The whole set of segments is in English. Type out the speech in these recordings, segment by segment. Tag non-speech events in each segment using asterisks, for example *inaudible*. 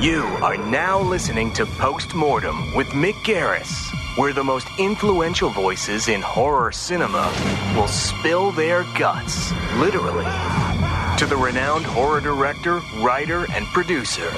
You are now listening to Postmortem with Mick Garris, where the most influential voices in horror cinema will spill their guts, literally, to the renowned horror director, writer, and producer.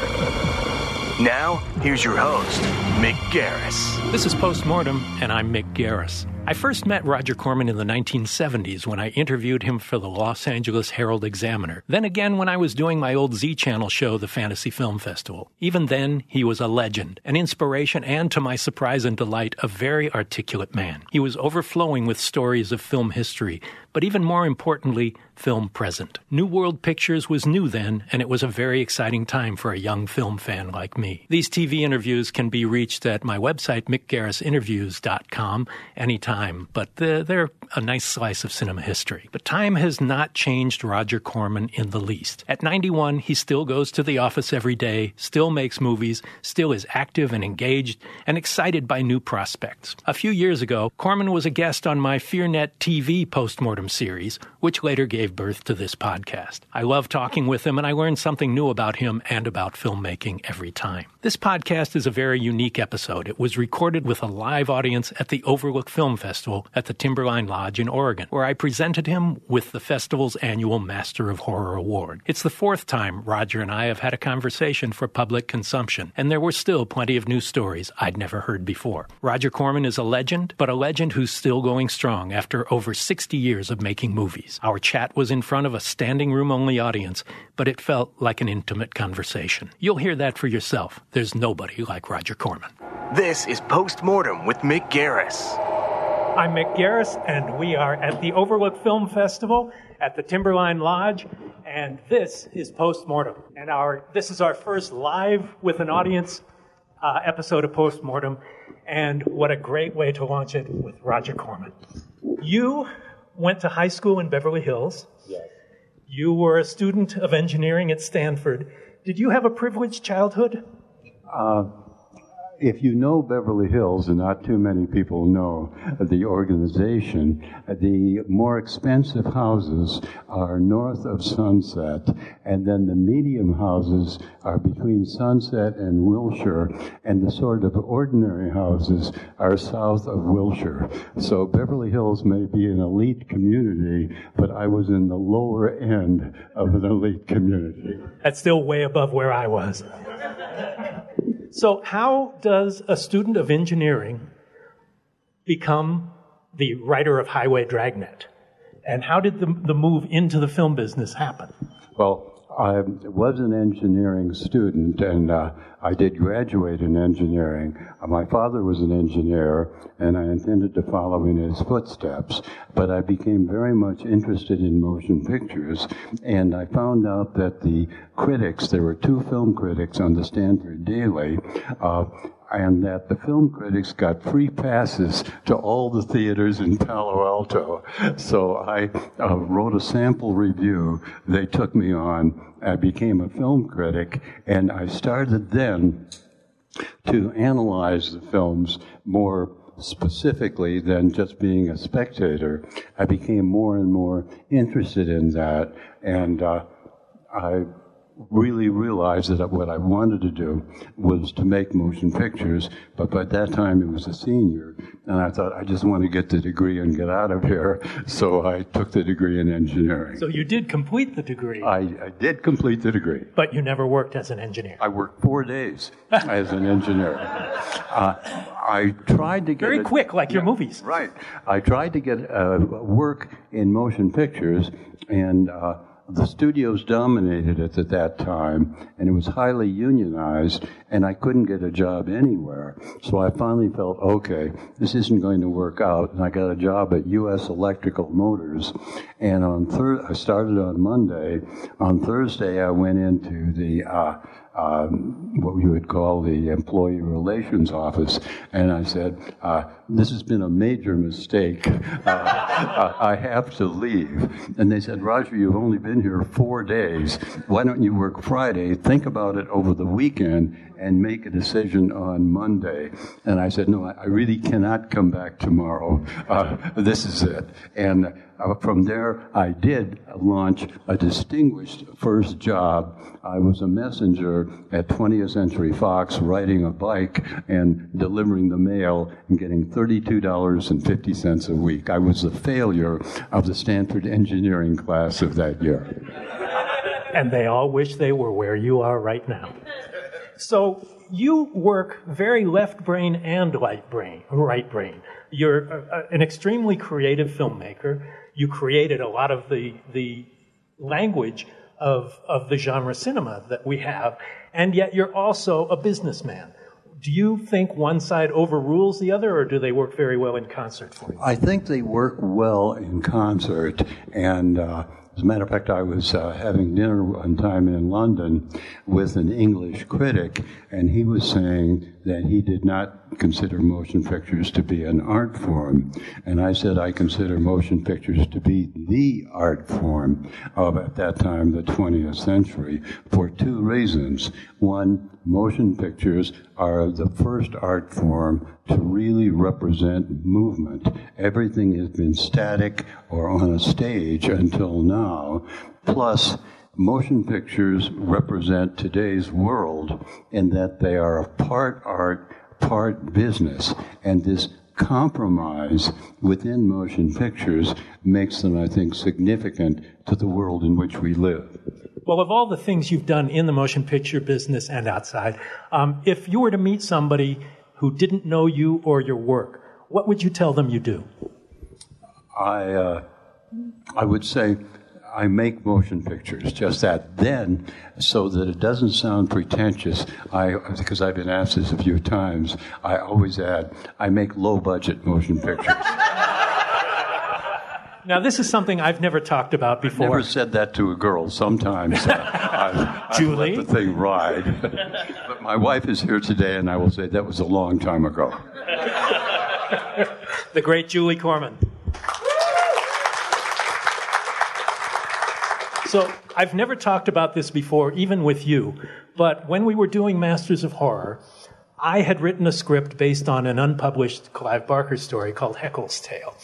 Now, here's your host, Mick Garris. This is Postmortem, and I'm Mick Garris. I first met Roger Corman in the 1970s when I interviewed him for the Los Angeles Herald Examiner. Then again when I was doing my old Z Channel show, the Fantasy Film Festival. Even then, he was a legend, an inspiration, and to my surprise and delight, a very articulate man. He was overflowing with stories of film history, but even more importantly, film present. New World Pictures was new then, and it was a very exciting time for a young film fan like me. These TV interviews can be reached at my website, mickgarrisinterviews.com, anytime, but they're a nice slice of cinema history. But time has not changed Roger Corman in the least. At 91, he still goes to the office every day, still makes movies, still is active and engaged, and excited by new prospects. A few years ago, Corman was a guest on my FearNet TV postmortem series, which later gave birth to this podcast. I love talking with him, and I learn something new about him and about filmmaking every time. This podcast is a very unique episode. It was recorded with a live audience at the Overlook Film Festival at the Timberline Lodge in Oregon, where I presented him with the festival's annual Master of Horror Award. It's the fourth time Roger and I have had a conversation for public consumption, and there were still plenty of new stories I'd never heard before. Roger Corman is a legend, but a legend who's still going strong after over 60 years of making movies. Our chat was in front of a standing room only audience, but it felt like an intimate conversation. You'll hear that for yourself. There's nobody like Roger Corman. This is Postmortem with Mick Garris. I'm Mick Garris, and we are at the Overlook Film Festival at the Timberline Lodge, and this is Postmortem. And our this is our first live with an audience uh, episode of Postmortem, and what a great way to launch it with Roger Corman. You went to high school in Beverly Hills. Yes. You were a student of engineering at Stanford. Did you have a privileged childhood? Uh, if you know Beverly Hills, and not too many people know the organization, the more expensive houses are north of Sunset, and then the medium houses are between Sunset and Wilshire, and the sort of ordinary houses are south of Wilshire. So Beverly Hills may be an elite community, but I was in the lower end of an elite community. That's still way above where I was. *laughs* So, how does a student of engineering become the writer of Highway Dragnet? And how did the, the move into the film business happen? Well, I was an engineering student and uh, I did graduate in engineering. My father was an engineer and I intended to follow in his footsteps, but I became very much interested in motion pictures and I found out that the critics, there were two film critics on the Stanford Daily, uh, and that the film critics got free passes to all the theaters in Palo Alto. So I uh, wrote a sample review. They took me on. I became a film critic, and I started then to analyze the films more specifically than just being a spectator. I became more and more interested in that, and uh, I really realized that what I wanted to do was to make motion pictures, but by that time it was a senior, and I thought I just want to get the degree and get out of here, so I took the degree in engineering. So you did complete the degree? I, I did complete the degree. But you never worked as an engineer? I worked four days as an engineer. *laughs* Uh, I tried to get very a, quick, like yeah, your movies. Right. I tried to get uh, work in motion pictures, and uh, the studios dominated it at that time, and it was highly unionized, and I couldn't get a job anywhere. So I finally felt, okay, this isn't going to work out, and I got a job at U.S. Electrical Motors. And on thir- I started on Monday. On Thursday, I went into the uh, um, what we would call the employee relations office, and I said, uh, "This has been a major mistake. Uh, I have to leave." And they said, "Roger, you've only been here four days. Why don't you work Friday? Think about it over the weekend, and make a decision on Monday. And I said, no, I really cannot come back tomorrow. Uh, this is it. And uh, from there, I did launch a distinguished first job. I was a messenger at 20th Century Fox, riding a bike and delivering the mail and getting $32.50 a week. I was the failure of the Stanford engineering class of that year. And they all wish they were where you are right now. So you work very left brain and right brain, right brain. You're a, a, an extremely creative filmmaker. You created a lot of the the language of of the genre cinema that we have, and yet you're also a businessman. Do you think one side overrules the other, or do they work very well in concert for you? I think they work well in concert, and. Uh, as a matter of fact, I was uh, having dinner one time in London with an English critic, and he was saying that he did not consider motion pictures to be an art form. And I said I consider motion pictures to be the art form of, at that time, the 20th century, for two reasons. One, motion pictures are the first art form to really represent movement. Everything has been static or on a stage until now. Plus, motion pictures represent today's world in that they are a part art, part business. And this compromise within motion pictures makes them, I think, significant to the world in which we live. Well, of all the things you've done in the motion picture business and outside, um, if you were to meet somebody who didn't know you or your work, what would you tell them you do? I, uh, I would say I make motion pictures, just that. Then, so that it doesn't sound pretentious, I, because I've been asked this a few times, I always add, I make low budget motion pictures. *laughs* Now, this is something I've never talked about before. I've never said that to a girl. Sometimes uh, *laughs* I've, Julie? I've let the thing ride. but my wife is here today, and I will say that was a long time ago. *laughs* the great Julie Corman. So, I've never talked about this before, even with you, but when we were doing Masters of Horror, I had written a script based on an unpublished Clive Barker story called Haeckel's Tale.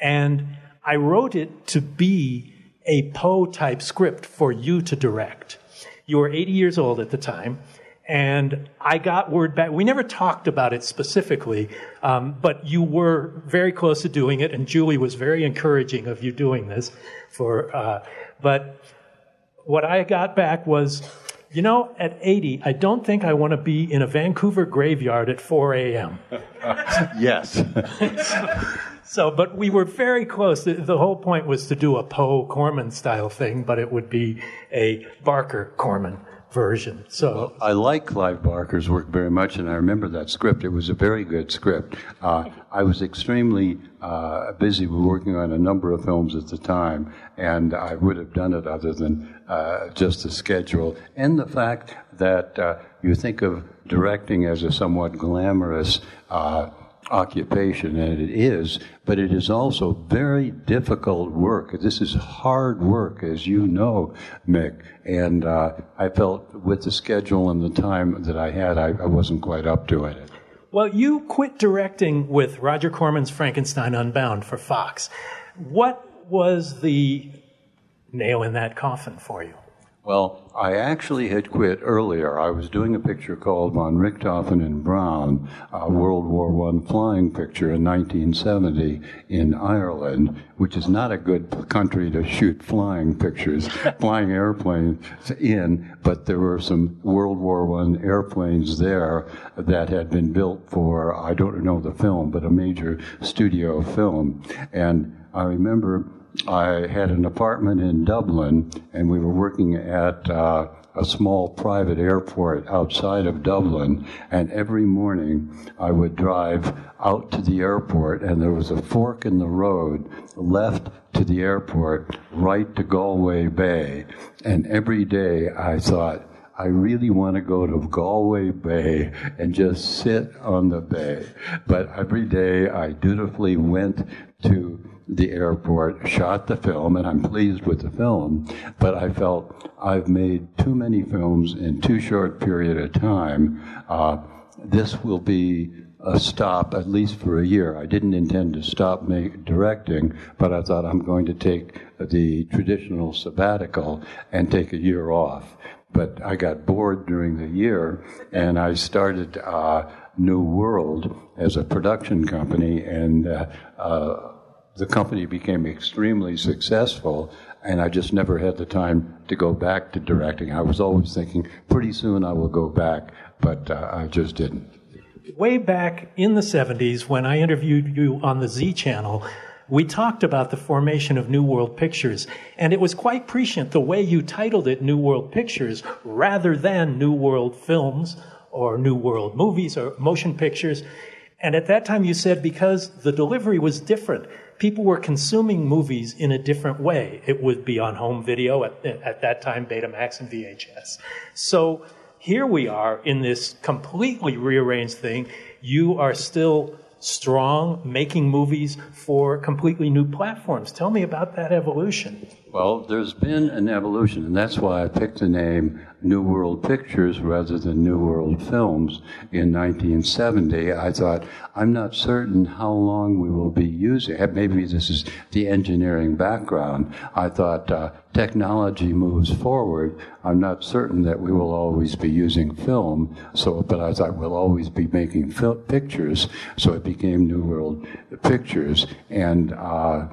And I wrote it to be a Poe type script for you to direct. You were 80 years old at the time, and I got word back. We never talked about it specifically, um, but you were very close to doing it, and Julie was very encouraging of you doing this. For, uh, but what I got back was, you know, at 80, I don't think I want to be in a Vancouver graveyard at 4 a.m. *laughs* yes. *laughs* So, but we were very close. The, the, whole point was to do a Poe Corman style thing, but it would be a Barker Corman version. So well, I like Clive Barker's work very much, and I remember that script. It was a very good script. Uh, I was extremely uh, busy working on a number of films at the time, and I would have done it other than uh, just the schedule and the fact that uh, you think of directing as a somewhat glamorous uh, occupation, and it is, but it is also very difficult work. This is hard work, as you know, Mick. And uh, I felt with the schedule and the time that I had, I, I wasn't quite up to it. Well, you quit directing with Roger Corman's Frankenstein Unbound for Fox. What was the nail in that coffin for you? Well, I actually had quit earlier. I was doing a picture called Von Richthofen and Brown, a World War I flying picture in 1970 in Ireland, which is not a good country to shoot flying pictures, *laughs* flying airplanes in, but there were some World War I airplanes there that had been built for, I don't know the film, but a major studio film. And I remember I had an apartment in Dublin, and we were working at uh, a small private airport outside of Dublin. And every morning I would drive out to the airport, and there was a fork in the road left to the airport, right to Galway Bay. And every day I thought, I really want to go to Galway Bay and just sit on the bay. But every day I dutifully went to the airport, shot the film, and I'm pleased with the film, but I felt I've made too many films in too short period of time. Uh, this will be a stop at least for a year. I didn't intend to stop make, directing, but I thought I'm going to take the traditional sabbatical and take a year off. But I got bored during the year, and I started uh, New World as a production company, and uh, uh, the company became extremely successful. And I just never had the time to go back to directing. I was always thinking, pretty soon I will go back, but uh, I just didn't way back in the 70s when I interviewed you on the Z channel, we talked about the formation of New World Pictures, and it was quite prescient the way you titled it New World Pictures rather than New World Films or New World Movies or Motion Pictures. And at that time you said because the delivery was different, people were consuming movies in a different way. It would be on home video at, at that time, Betamax and VHS. So here we are in this completely rearranged thing. You are still strong, making movies for completely new platforms. Tell me about that evolution. Well, there's been an evolution, and that's why I picked the name New World Pictures rather than New World Films in 1970. I thought, I'm not certain how long we will be using it. Maybe this is the engineering background. I thought uh, technology moves forward. I'm not certain that we will always be using film, so, but I thought we'll always be making fil- pictures, so it became New World Pictures. And uh,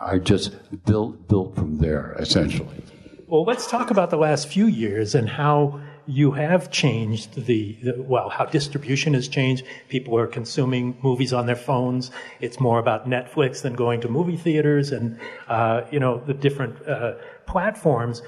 I just built, built from there, essentially. Well, let's talk about the last few years and how you have changed the, the, well, how distribution has changed. People are consuming movies on their phones. It's more about Netflix than going to movie theaters and, uh, you know, the different uh, platforms.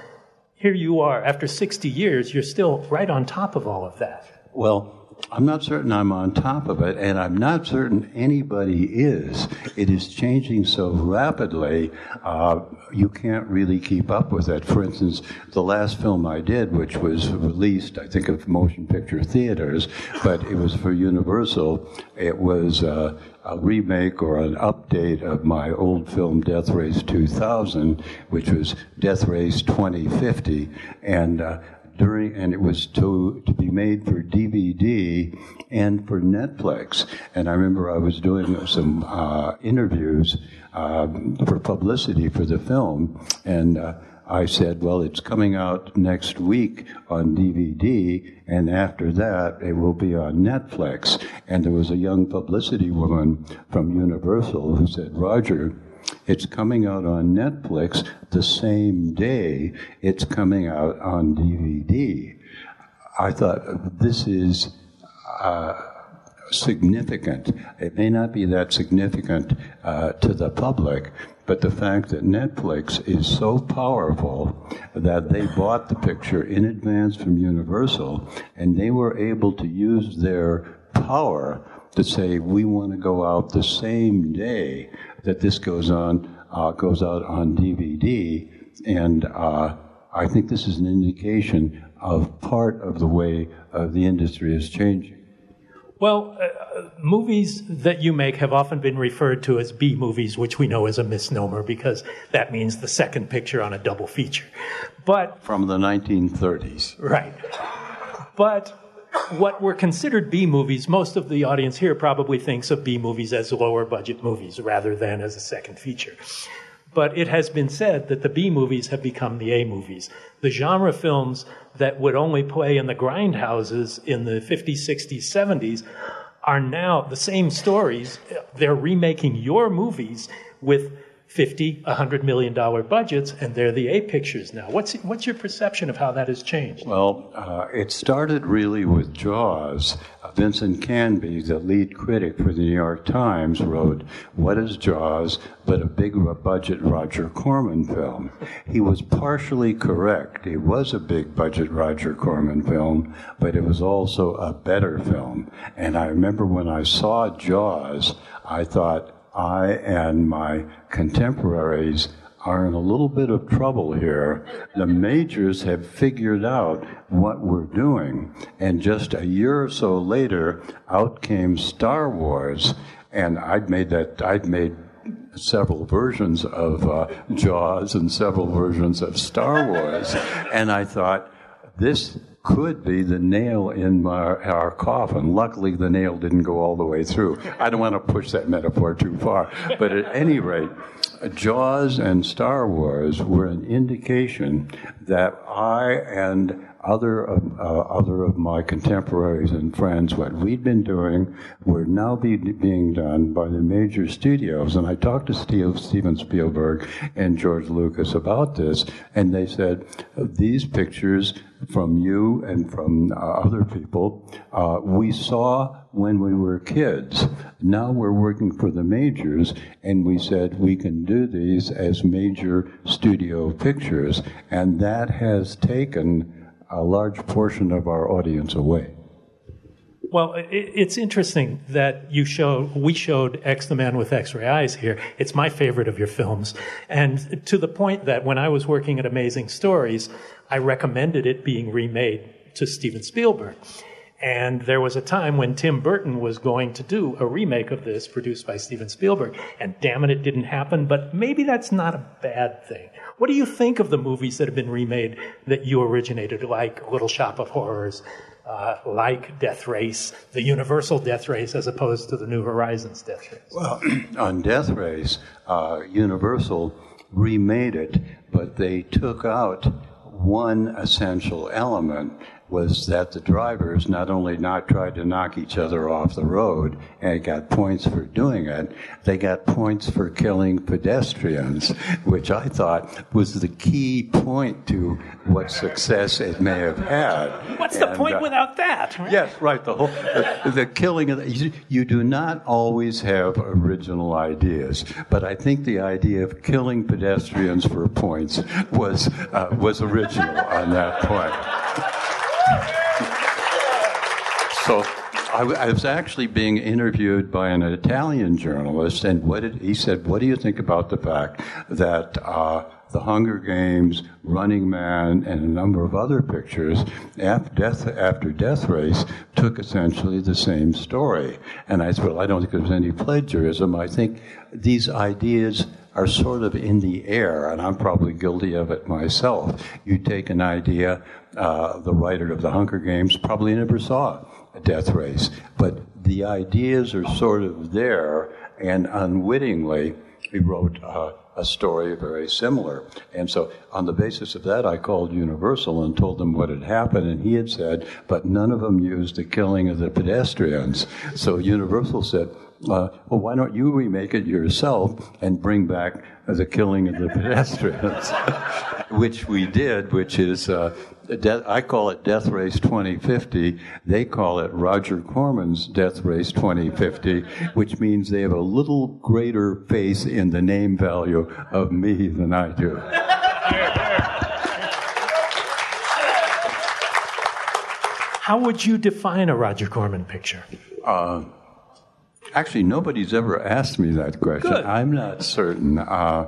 Here you are, after 60 years, you're still right on top of all of that. Well, I'm not certain I'm on top of it, and I'm not certain anybody is. It is changing so rapidly, uh, you can't really keep up with it. For instance, the last film I did, which was released, I think, of motion picture theaters, but it was for Universal, it was uh, a remake or an update of my old film Death Race 2000, which was Death Race 2050. And uh, during, and it was to, to be made for DVD and for Netflix. And I remember I was doing some uh, interviews um, for publicity for the film, and uh, I said, well, it's coming out next week on DVD, and after that, it will be on Netflix. And there was a young publicity woman from Universal who said, Roger, it's coming out on Netflix the same day it's coming out on DVD. I thought this is uh, significant. It may not be that significant uh, to the public, but the fact that Netflix is so powerful that they bought the picture in advance from Universal and they were able to use their power to say we want to go out the same day that this goes on uh, goes out on DVD, and uh, I think this is an indication of part of the way uh, the industry is changing. Well, uh, movies that you make have often been referred to as B movies, which we know is a misnomer because that means the second picture on a double feature. But from the 1930s, right? But what were considered B movies, most of the audience here probably thinks of B movies as lower budget movies rather than as a second feature. But it has been said that the B movies have become the A movies. The genre films that would only play in the grindhouses in the 50s, 60s, 70s are now the same stories. They're remaking your movies with 50, 100 million dollar budgets, and they're the A pictures now. What's, what's your perception of how that has changed? Well, uh, it started really with Jaws. Uh, Vincent Canby, the lead critic for the New York Times, wrote, What is Jaws but a big budget Roger Corman film? He was partially correct. It was a big budget Roger Corman film, but it was also a better film. And I remember when I saw Jaws, I thought, I and my contemporaries are in a little bit of trouble here. The majors have figured out what we're doing. And just a year or so later, out came Star Wars. And I'd made that, I'd made several versions of uh, Jaws and several versions of Star Wars. *laughs* And I thought, this could be the nail in my, our coffin. Luckily, the nail didn't go all the way through. I don't want to push that metaphor too far. But at any rate, Jaws and Star Wars were an indication that I and other of, uh, other of my contemporaries and friends, what we'd been doing, were now be, being done by the major studios. And I talked to Steve, Steven Spielberg and George Lucas about this, and they said these pictures from you and from uh, other people uh, we saw when we were kids. Now we're working for the majors, and we said we can do these as major studio pictures, and that has taken a large portion of our audience away. Well, it's interesting that you showed, we showed X the Man with X ray eyes here. It's my favorite of your films. And to the point that when I was working at Amazing Stories, I recommended it being remade to Steven Spielberg. And there was a time when Tim Burton was going to do a remake of this produced by Steven Spielberg. And damn it, it didn't happen, but maybe that's not a bad thing. What do you think of the movies that have been remade that you originated, like Little Shop of Horrors, uh, like Death Race, the Universal Death Race, as opposed to the New Horizons Death Race? Well, *clears throat* on Death Race, uh, Universal remade it, but they took out one essential element was that the drivers not only not tried to knock each other off the road and got points for doing it, they got points for killing pedestrians, which I thought was the key point to what success it may have had. What's and, the point uh, without that? Right? Yes, right. The whole the, the killing of the, you, you do not always have original ideas, but I think the idea of killing pedestrians for points was uh, was original on that point. So I, I, was actually being interviewed by an Italian journalist, and what did, he said, "What do you think about the fact that uh, the Hunger Games, Running Man, and a number of other pictures after death, after death Race took essentially the same story?" And I said, "Well, I don't think there's any plagiarism. I think these ideas." Are sort of in the air, and I'm probably guilty of it myself. You take an idea, uh, the writer of the Hunger Games probably never saw a death race. But the ideas are sort of there, and unwittingly, he wrote uh, a story very similar. And so, on the basis of that, I called Universal and told them what had happened. And he had said, but none of them used the killing of the pedestrians. So, Universal said, uh, well, why don't you remake it yourself and bring back the killing of the *laughs* pedestrians? *laughs* which we did, which is, uh, de- I call it Death Race 2050. They call it Roger Corman's Death Race 2050, which means they have a little greater faith in the name value of me than I do. How would you define a Roger Corman picture? Uh, actually, nobody's ever asked me that question. Good. I'm not certain. Uh,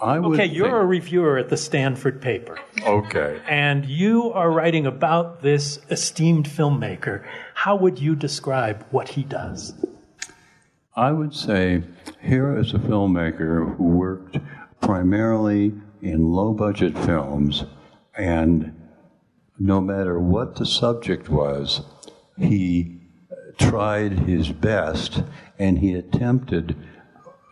I would okay, you're think... a reviewer at the Stanford paper. Okay. And you are writing about this esteemed filmmaker. How would you describe what he does? I would say here is a filmmaker who worked primarily in low budget films, and no matter what the subject was, he tried his best and he attempted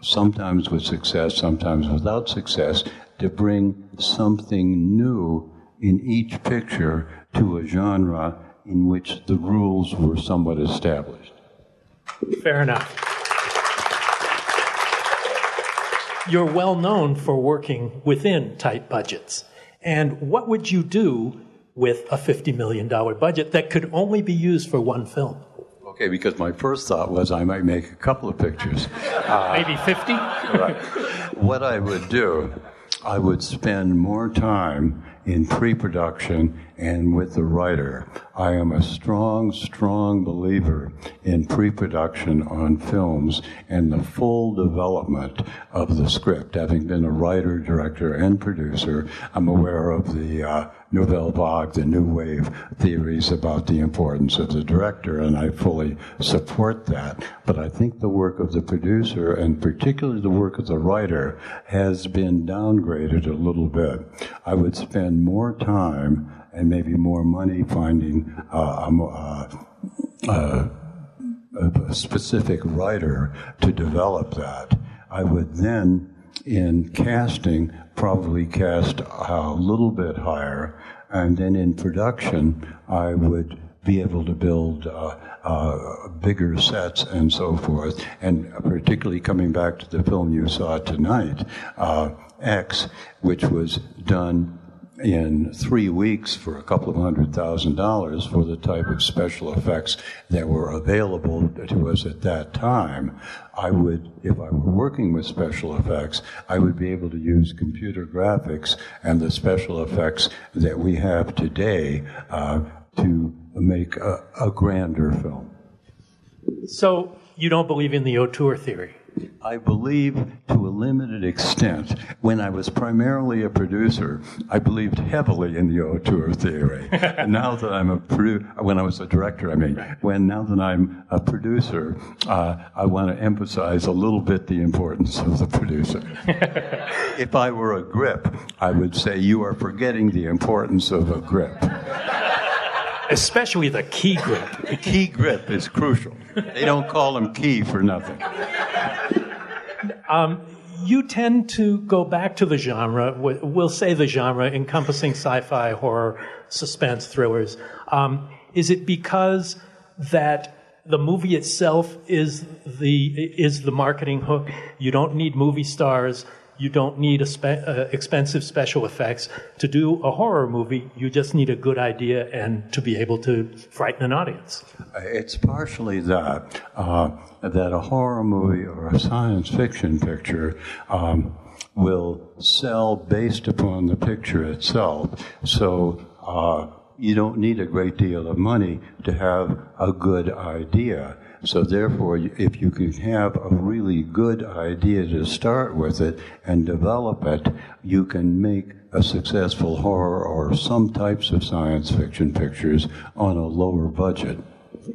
sometimes with success, sometimes without success, to bring something new in each picture to a genre in which the rules were somewhat established. Fair enough. You're well known for working within tight budgets. And what would you do with a $50 million budget that could only be used for one film? Okay, because my first thought was I might make a couple of pictures. Uh, *laughs* Maybe 50? right. What I would do, I would spend more time in pre production and with the writer. I am a strong, strong believer in pre production on films and the full development of the script. Having been a writer, director, and producer, I'm aware of the uh, Nouvelle Vague, the New Wave theories about the importance of the director, and I fully support that. But I think the work of the producer, and particularly the work of the writer, has been downgraded a little bit. I would spend more time and maybe more money finding uh, a, a, a specific writer to develop that. I would then, in casting, probably cast a little bit higher, and then in production, I would be able to build uh, uh, bigger sets and so forth. And particularly coming back to the film you saw tonight, uh, X, which was done in three weeks for a couple of hundred thousand dollars for the type of special effects that were available to us at that time, I would, if I were working with special effects, I would be able to use computer graphics and the special effects that we have today uh, to make a, a grander film. So you don't believe in the auteur theory? I believe to a limited extent. When I was primarily a producer, I believed heavily in the auteur theory. *laughs* now that I'm a produ- when I was a director, I mean, when now that I'm a producer, uh, I want to emphasize a little bit the importance of the producer. *laughs* if I were a grip, I would say you are forgetting the importance of a grip. Especially the key grip. The key grip is crucial. They don't call them key for nothing. Um, you tend to go back to the genre, we'll say the genre encompassing sci fi, horror, suspense, thrillers. Um, is it because that the movie itself is the, is the marketing hook? You don't need movie stars you don't need spe- uh, expensive special effects to do a horror movie. You just need a good idea and to be able to frighten an audience. It's partially that uh, that a horror movie or a science fiction picture. Um, will sell based upon the picture itself. So uh, you don't need a great deal of money to have a good idea. So therefore, if you can have a really good idea to start with it and develop it, you can make a successful horror or some types of science fiction pictures on a lower budget.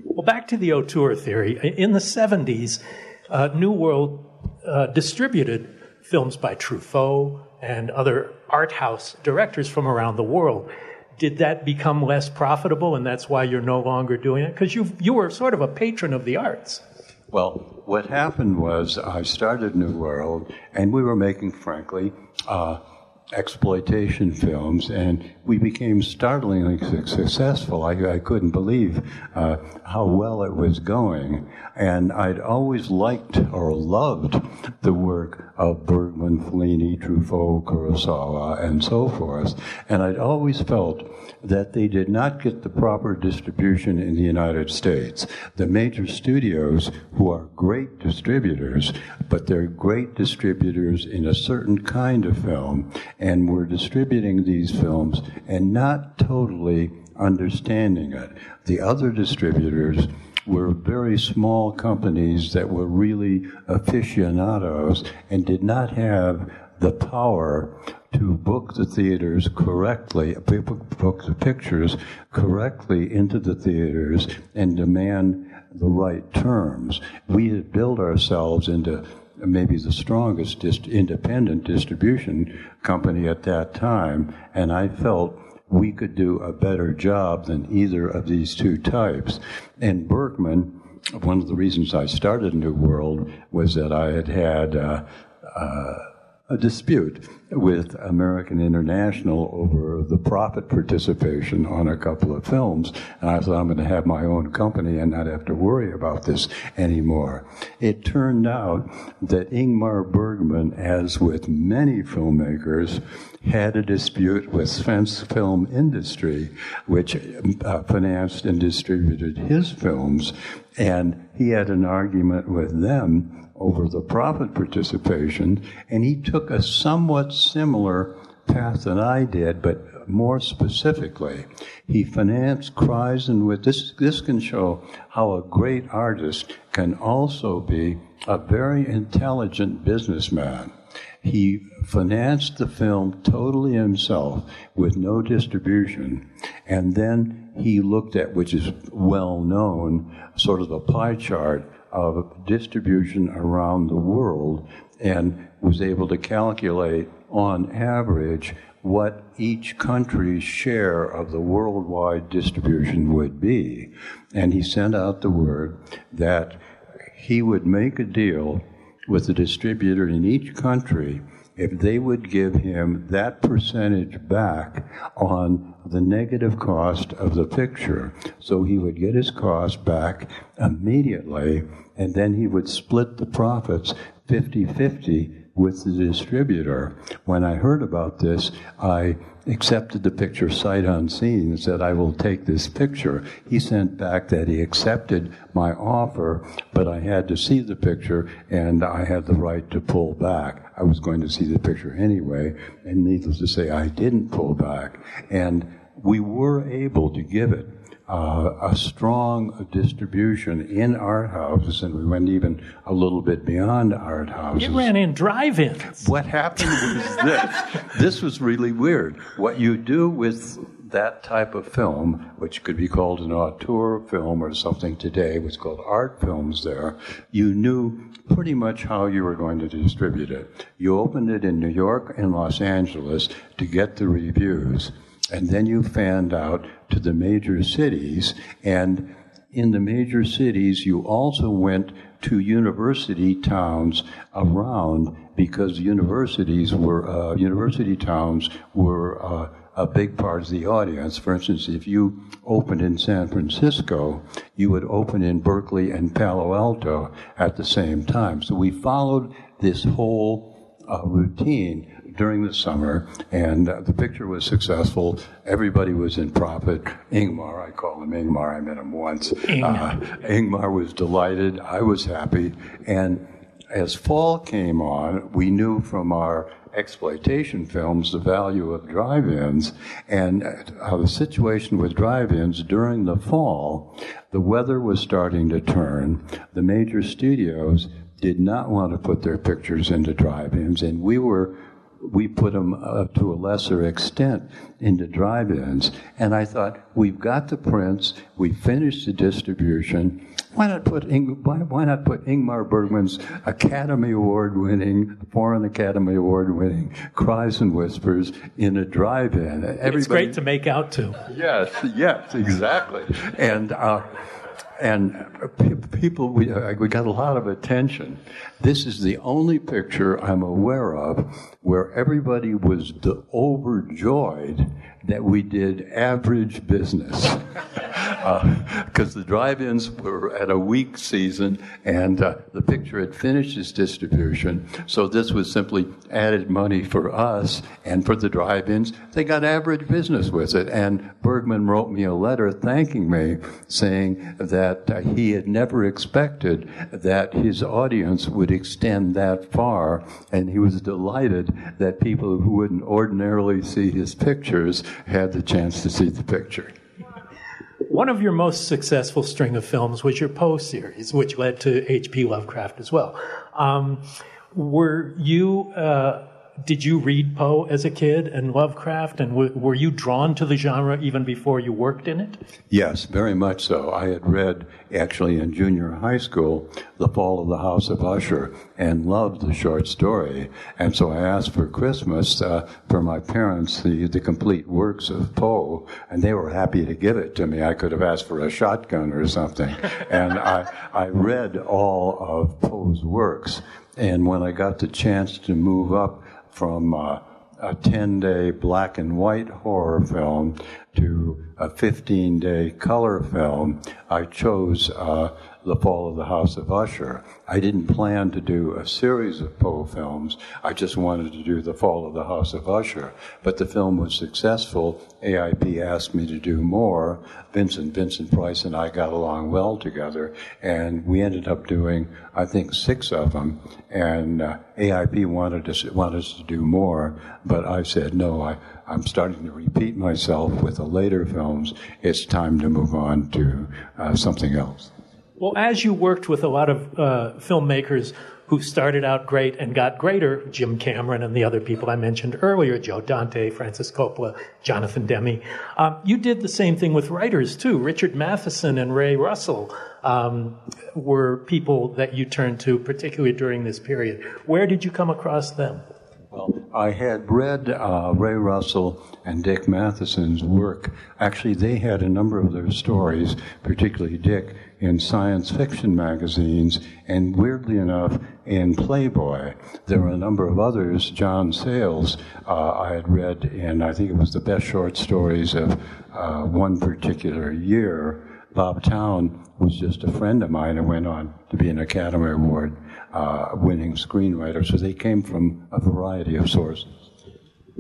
Well, back to the auteur theory. In the 70s, uh, New World uh, distributed films by Truffaut and other art house directors from around the world did that become less profitable and that's why you're no longer doing it? Because you you were sort of a patron of the arts. Well, what happened was I started New World, and we were making, frankly, uh, exploitation films, and we became startlingly successful. I, I couldn't believe uh, how well it was going. And I'd always liked or loved the work of Bergman, Fellini, Truffaut, Kurosawa, and so forth. And I'd always felt that they did not get the proper distribution in the United States. The major studios, who are great distributors, but they're great distributors in a certain kind of film, and were distributing these films and not totally understanding it. The other distributors were very small companies that were really aficionados and did not have the power to book the theaters correctly, people book the pictures correctly into the theaters and demand the right terms. We had built ourselves into maybe the strongest dist- independent distribution company at that time, and I felt we could do a better job than either of these two types. And Bergman, one of the reasons I started New World was that I had had uh, uh, a dispute with American International over the profit participation on a couple of films. And I thought I'm going to have my own company and not have to worry about this anymore. It turned out that Ingmar Bergman, as with many filmmakers, had a dispute with Svensk Film Industry, which uh, financed and distributed his films. And he had an argument with them over the profit participation, and he took a somewhat similar path than I did, but more specifically, he financed Cries and with this this can show how a great artist can also be a very intelligent businessman. He financed the film totally himself with no distribution, and then he looked at, which is well known, sort of the pie chart of distribution around the world, and was able to calculate on average what each country's share of the worldwide distribution would be. And he sent out the word that he would make a deal with the distributor in each country if they would give him that percentage back on the negative cost of the picture. So he would get his cost back immediately, and then he would split the profits 50 50 with the distributor. When I heard about this, I accepted the picture sight unseen and said, I will take this picture. He sent back that he accepted my offer, but I had to see the picture and I had the right to pull back. I was going to see the picture anyway, and needless to say, I didn't pull back. And we were able to give it uh, a strong distribution in art houses, and we went even a little bit beyond art houses. It ran in drive-ins. What happened was this. this was really weird. What you do with that type of film, which could be called an auteur film or something today, was called art films there, you knew pretty much how you were going to distribute it. You opened it in New York and Los Angeles to get the reviews and then you fanned out to the major cities. And in the major cities, you also went to university towns around because universities were uh, university towns were uh, a big part of the audience. For instance, if you opened in San Francisco, you would open in Berkeley and Palo Alto at the same time. So we followed this whole uh, routine during the summer, and uh, the picture was successful. Everybody was in profit. Ingmar, I call him Ingmar, I met him once. Uh, Ingmar was delighted. I was happy. And as fall came on, we knew from our exploitation films the value of drive ins and uh, the situation with drive ins during the fall. The weather was starting to turn. The major studios did not want to put their pictures into drive ins, and we were we put them uh, to a lesser extent into drive-ins. And I thought, we've got the prints, we finished the distribution. Why not put Ing- why, why not put Ingmar Bergman's Academy Award-winning, foreign Academy Award-winning Cries and Whispers in a drive-in? Everybody, it's great to make out to. Yes, yes, exactly. And. Uh, and people, we, uh, we got a lot of attention. This is the only picture I'm aware of where everybody was overjoyed that we did average business. Because *laughs* uh, the drive ins were at a weak season and uh, the picture had finished its distribution. So this was simply added money for us and for the drive ins. They got average business with it. And Bergman wrote me a letter thanking me, saying that uh, he had never expected that his audience would extend that far. And he was delighted that people who wouldn't ordinarily see his pictures had the chance to see the picture. One of your most successful string of films was your Poe series, which led to H.P. Lovecraft as well. Um, were you uh, did you read Poe as a kid and Lovecraft, and w- were you drawn to the genre even before you worked in it? Yes, very much so. I had read, actually, in junior high school, The Fall of the House of Usher, and loved the short story. And so I asked for Christmas uh, for my parents the, the complete works of Poe, and they were happy to give it to me. I could have asked for a shotgun or something. *laughs* and I, I read all of Poe's works. And when I got the chance to move up from uh, a 10 day black and white horror film to a 15 day color film, I chose uh, The Fall of the House of Usher. I didn't plan to do a series of Poe films, I just wanted to do The Fall of the House of Usher. But the film was successful. AIP asked me to do more. Vincent, Vincent Price, and I got along well together, and we ended up doing, I think, six of them. And uh, AIP wanted us wanted us to do more, but I said no. I I'm starting to repeat myself with the later films. It's time to move on to uh, something else. Well, as you worked with a lot of uh, filmmakers who started out great and got greater, Jim Cameron and the other people I mentioned earlier, Joe Dante, Francis Coppola, Jonathan Demme. Um, you did the same thing with writers too. Richard Matheson and Ray Russell um, were people that you turned to, particularly during this period. Where did you come across them? Well, I had read uh, Ray Russell and Dick Matheson's work. Actually, they had a number of their stories, particularly Dick, in science fiction magazines, and weirdly enough, in Playboy. There were a number of others. John Sayles, uh, I had read in, I think it was the best short stories of uh, one particular year. Bob Towne was just a friend of mine and went on to be an Academy Award uh, winning screenwriter. So they came from a variety of sources.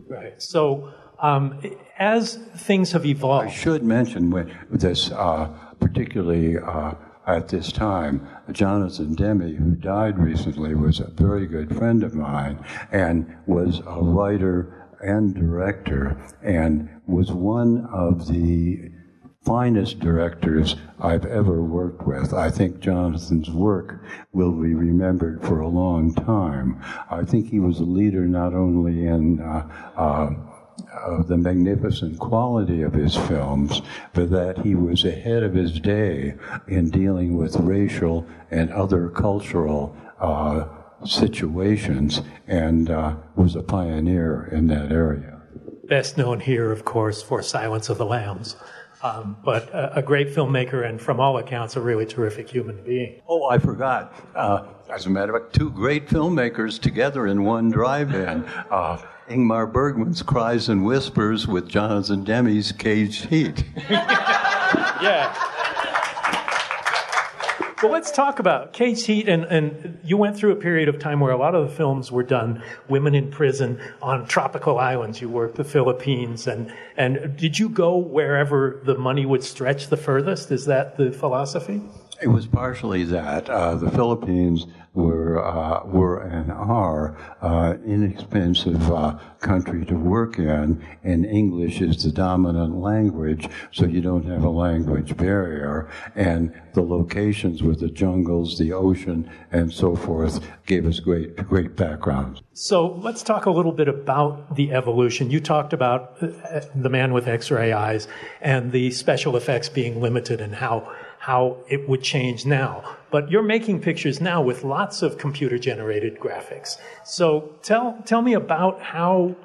Right. So um, as things have evolved, I should mention this, uh, particularly uh, at this time, Jonathan Demme, who died recently, was a very good friend of mine and was a writer and director and was one of the finest directors I've ever worked with. I think Jonathan's work will be remembered for a long time. I think he was a leader not only in uh, uh, of the magnificent quality of his films, but that he was ahead of his day in dealing with racial and other cultural uh, situations and uh, was a pioneer in that area. Best known here, of course, for Silence of the Lambs. Um, but a, a, great filmmaker and, from all accounts, a really terrific human being. Oh, I forgot. Uh, as a matter of fact, two great filmmakers together in one drive-in. Uh, Ingmar Bergman's Cries and Whispers with Jonathan Demme's Caged Heat. *laughs* yeah. Well, let's talk about Caged Heat. And, and you went through a period of time where a lot of the films were done, women in prison on tropical islands. You worked the Philippines. And, and did you go wherever the money would stretch the furthest? Is that the philosophy? It was partially that. Uh, the Philippines were uh, were and are uh, inexpensive uh, country to work in, and English is the dominant language, so you don't have a language barrier. And the locations with the jungles, the ocean, and so forth gave us great great backgrounds. So let's talk a little bit about the evolution. You talked about uh, the man with X-ray eyes and the special effects being limited and how how it would change now. But you're making pictures now with lots of computer generated graphics. So tell, tell me about how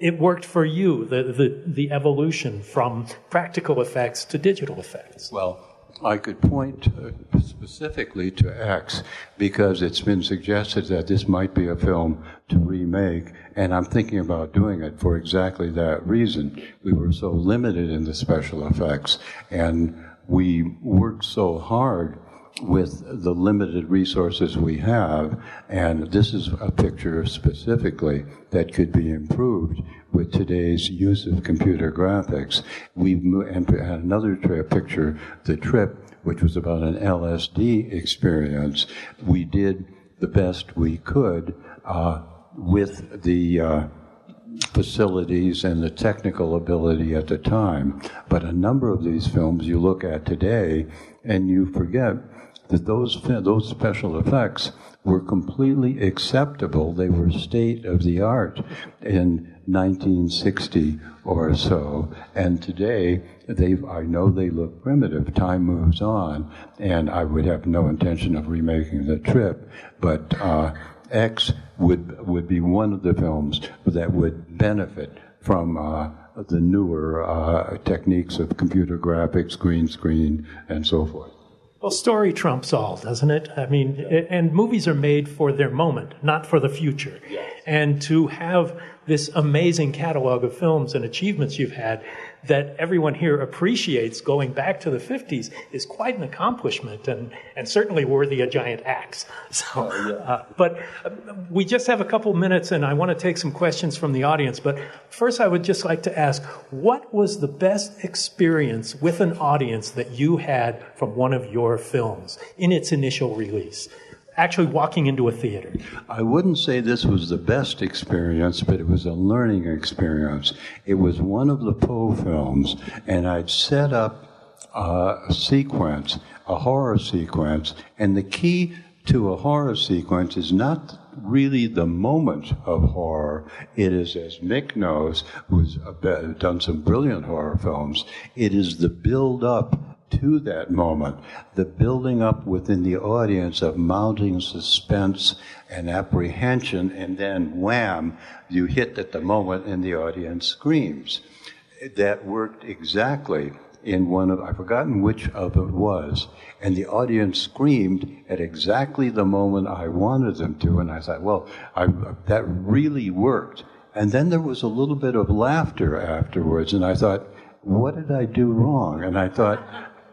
it worked for you, the, the, the evolution from practical effects to digital effects. Well, I could point uh, specifically to X because it's been suggested that this might be a film to remake, and I'm thinking about doing it for exactly that reason. We were so limited in the special effects, and we worked so hard with the limited resources we have, and this is a picture specifically that could be improved with today's use of computer graphics. We've and had another trip, picture, the trip, which was about an LSD experience. We did the best we could uh, with the uh, facilities and the technical ability at the time. But a number of these films you look at today and you forget that those, those special effects were completely acceptable. They were state of the art in 1960 or so. And today, they, I know they look primitive. Time moves on, and I would have no intention of remaking the trip. But uh, X would would be one of the films that would benefit from uh, the newer uh, techniques of computer graphics, green screen, and so forth. Well, story trumps all, doesn't it? I mean, and movies are made for their moment, not for the future. Yes. And to have this amazing catalog of films and achievements you've had that everyone here appreciates going back to the 50s is quite an accomplishment and, and certainly worthy a giant axe. *laughs* So, oh, yeah. uh, but uh, we just have a couple minutes and I want to take some questions from the audience. But first, I would just like to ask what was the best experience with an audience that you had from one of your films in its initial release? Actually walking into a theater? I wouldn't say this was the best experience, but it was a learning experience. It was one of the Poe films, and I'd set up a sequence, a horror sequence, and the key to a horror sequence is not really the moment of horror. It is, as Mick knows, who's done some brilliant horror films, it is the build up to that moment, the building up within the audience of mounting suspense and apprehension, and then wham, you hit at the moment and the audience screams. That worked exactly in one of, I've forgotten which of it was, and the audience screamed at exactly the moment I wanted them to, and I thought, well, I, that really worked. And then there was a little bit of laughter afterwards, and I thought, what did I do wrong? And I thought,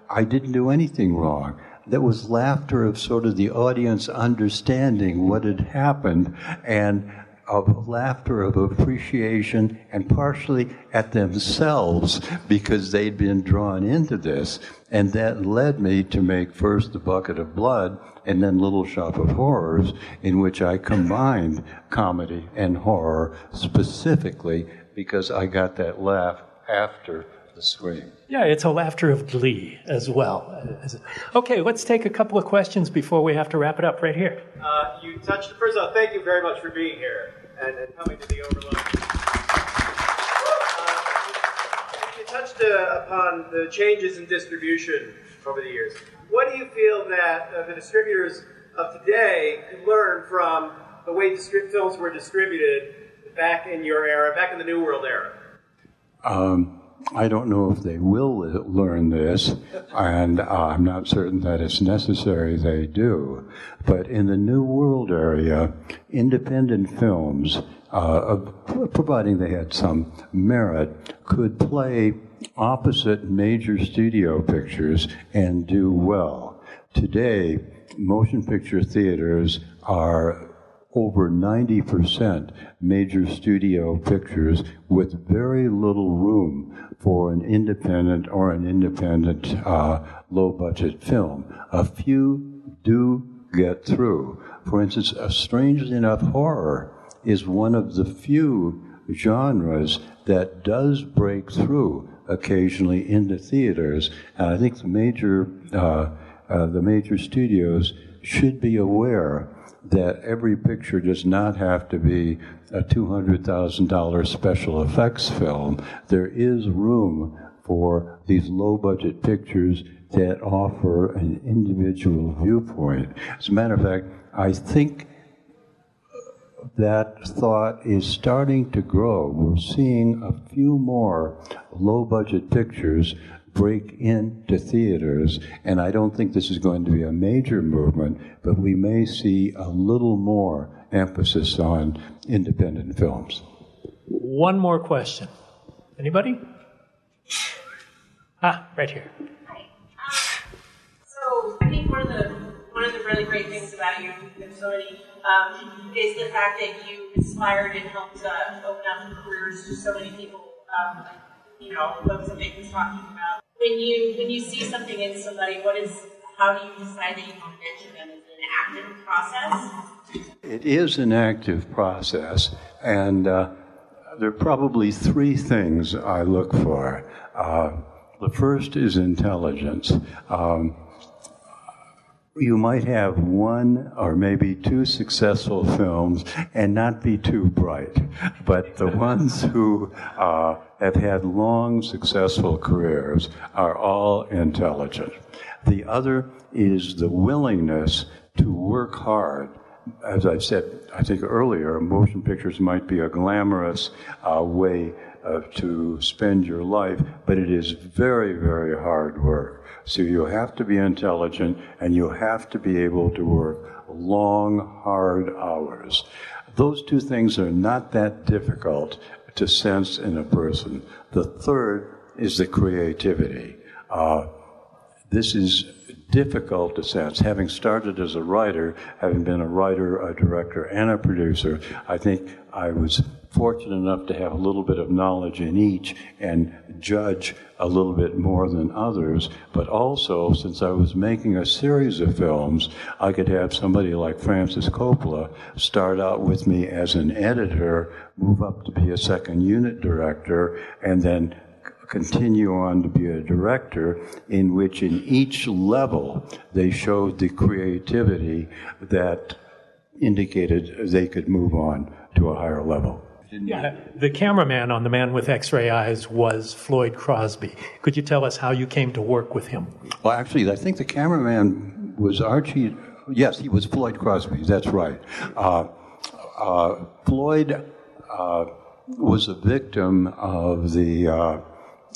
I didn't do anything wrong. There was laughter of sort of the audience understanding what had happened and of laughter, of appreciation, and partially at themselves because they'd been drawn into this. And that led me to make first The Bucket of Blood and then Little Shop of Horrors, in which I combined comedy and horror specifically because I got that laugh after the scream. Yeah, it's a laughter of glee as well. Okay, let's take a couple of questions before we have to wrap it up right here. Uh, you touched, first of all, thank you very much for being here and, and coming to the Overlook. Uh, you touched uh, upon the changes in distribution over the years. What do you feel that uh, the distributors of today could learn from the way distri- films were distributed back in your era, back in the New World era? Um, I don't know if they will learn this, and uh, I'm not certain that it's necessary they do. But in the New World area, independent films, uh, providing they had some merit, could play opposite major studio pictures and do well. Today, motion picture theaters are over 90% major studio pictures with very little room for an independent or an independent uh, low budget film. A few do get through. For instance, strangely enough, horror is one of the few genres that does break through occasionally into theaters. And I think the major, uh, uh, the major studios should be aware that every picture does not have to be a $200,000 special effects film. There is room for these low budget pictures that offer an individual viewpoint. As a matter of fact, I think that thought is starting to grow. We're seeing a few more low budget pictures break into theaters, and I don't think this is going to be a major movement, but we may see a little more emphasis on independent films. One more question. Anybody? Ah, right here. Hi. Um, so I think one of the one of the really great things about you, Facility, um, is the fact that you inspired and helped uh, open up careers to so many people. Um, you know, folks that Mick was talking about when you when you see something in somebody, what is how do you decide that you want to mention them? Is it an active process? It is an active process, and uh, there are probably three things I look for. Uh, the first is intelligence. Um, you might have one or maybe two successful films and not be too bright, but the *laughs* ones who uh, have had long, successful careers are all intelligent. The other is the willingness to work hard. As I said, I think earlier, motion pictures might be a glamorous uh, way uh, to spend your life, but it is very, very hard work. So you have to be intelligent and you have to be able to work long, hard hours. Those two things are not that difficult to sense in a person. The third is the creativity. Uh, this is difficult to sense. Having started as a writer, having been a writer, a director, and a producer, I think I was fortunate enough to have a little bit of knowledge in each and judge a little bit more than others. But also, since I was making a series of films, I could have somebody like Francis Coppola start out with me as an editor, move up to be a second unit director, and then continue on to be a director in which in each level they showed the creativity that indicated they could move on to a higher level. Yeah, the cameraman on The Man with X-Ray Eyes was Floyd Crosby. Could you tell us how you came to work with him? Well, actually, I think the cameraman was Archie. Yes, he was Floyd Crosby. That's right. Uh, uh, Floyd uh, was a victim of the uh,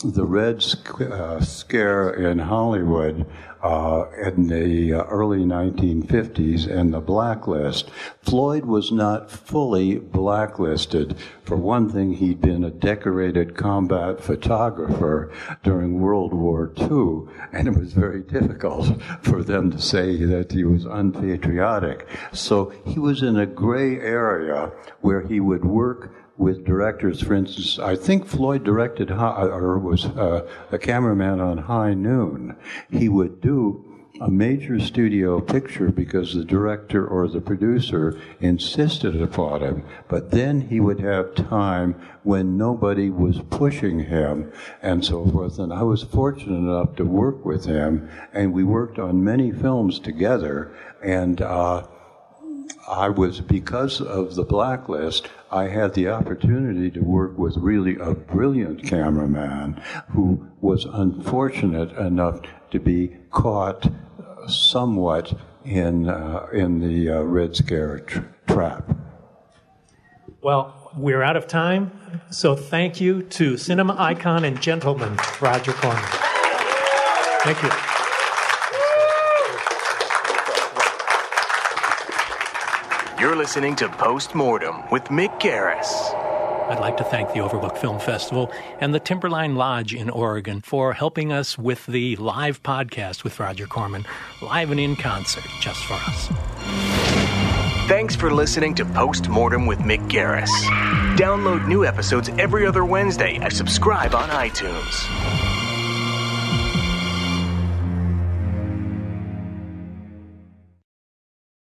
the Red uh, Scare in Hollywood uh, in the uh, early 1950s and the blacklist. Floyd was not fully blacklisted. For one thing, he'd been a decorated combat photographer during World War II, and it was very difficult for them to say that he was unpatriotic. So he was in a gray area where he would work with directors. For instance, I think Floyd directed or was uh, a cameraman on High Noon. He would do a major studio picture because the director or the producer insisted upon it, but then he would have time when nobody was pushing him and so forth. And I was fortunate enough to work with him, and we worked on many films together. And uh, I was, because of the blacklist, I had the opportunity to work with really a brilliant cameraman who was unfortunate enough to be caught somewhat in, uh, in the uh, Red Scare tra- trap. Well, we're out of time, so thank you to cinema icon and gentleman Roger Corman. Thank you. You're listening to Postmortem with Mick Garris. I'd like to thank the Overlook Film Festival and the Timberline Lodge in Oregon for helping us with the live podcast with Roger Corman, live and in concert just for us. Thanks for listening to Postmortem with Mick Garris. Download new episodes every other Wednesday and subscribe on iTunes.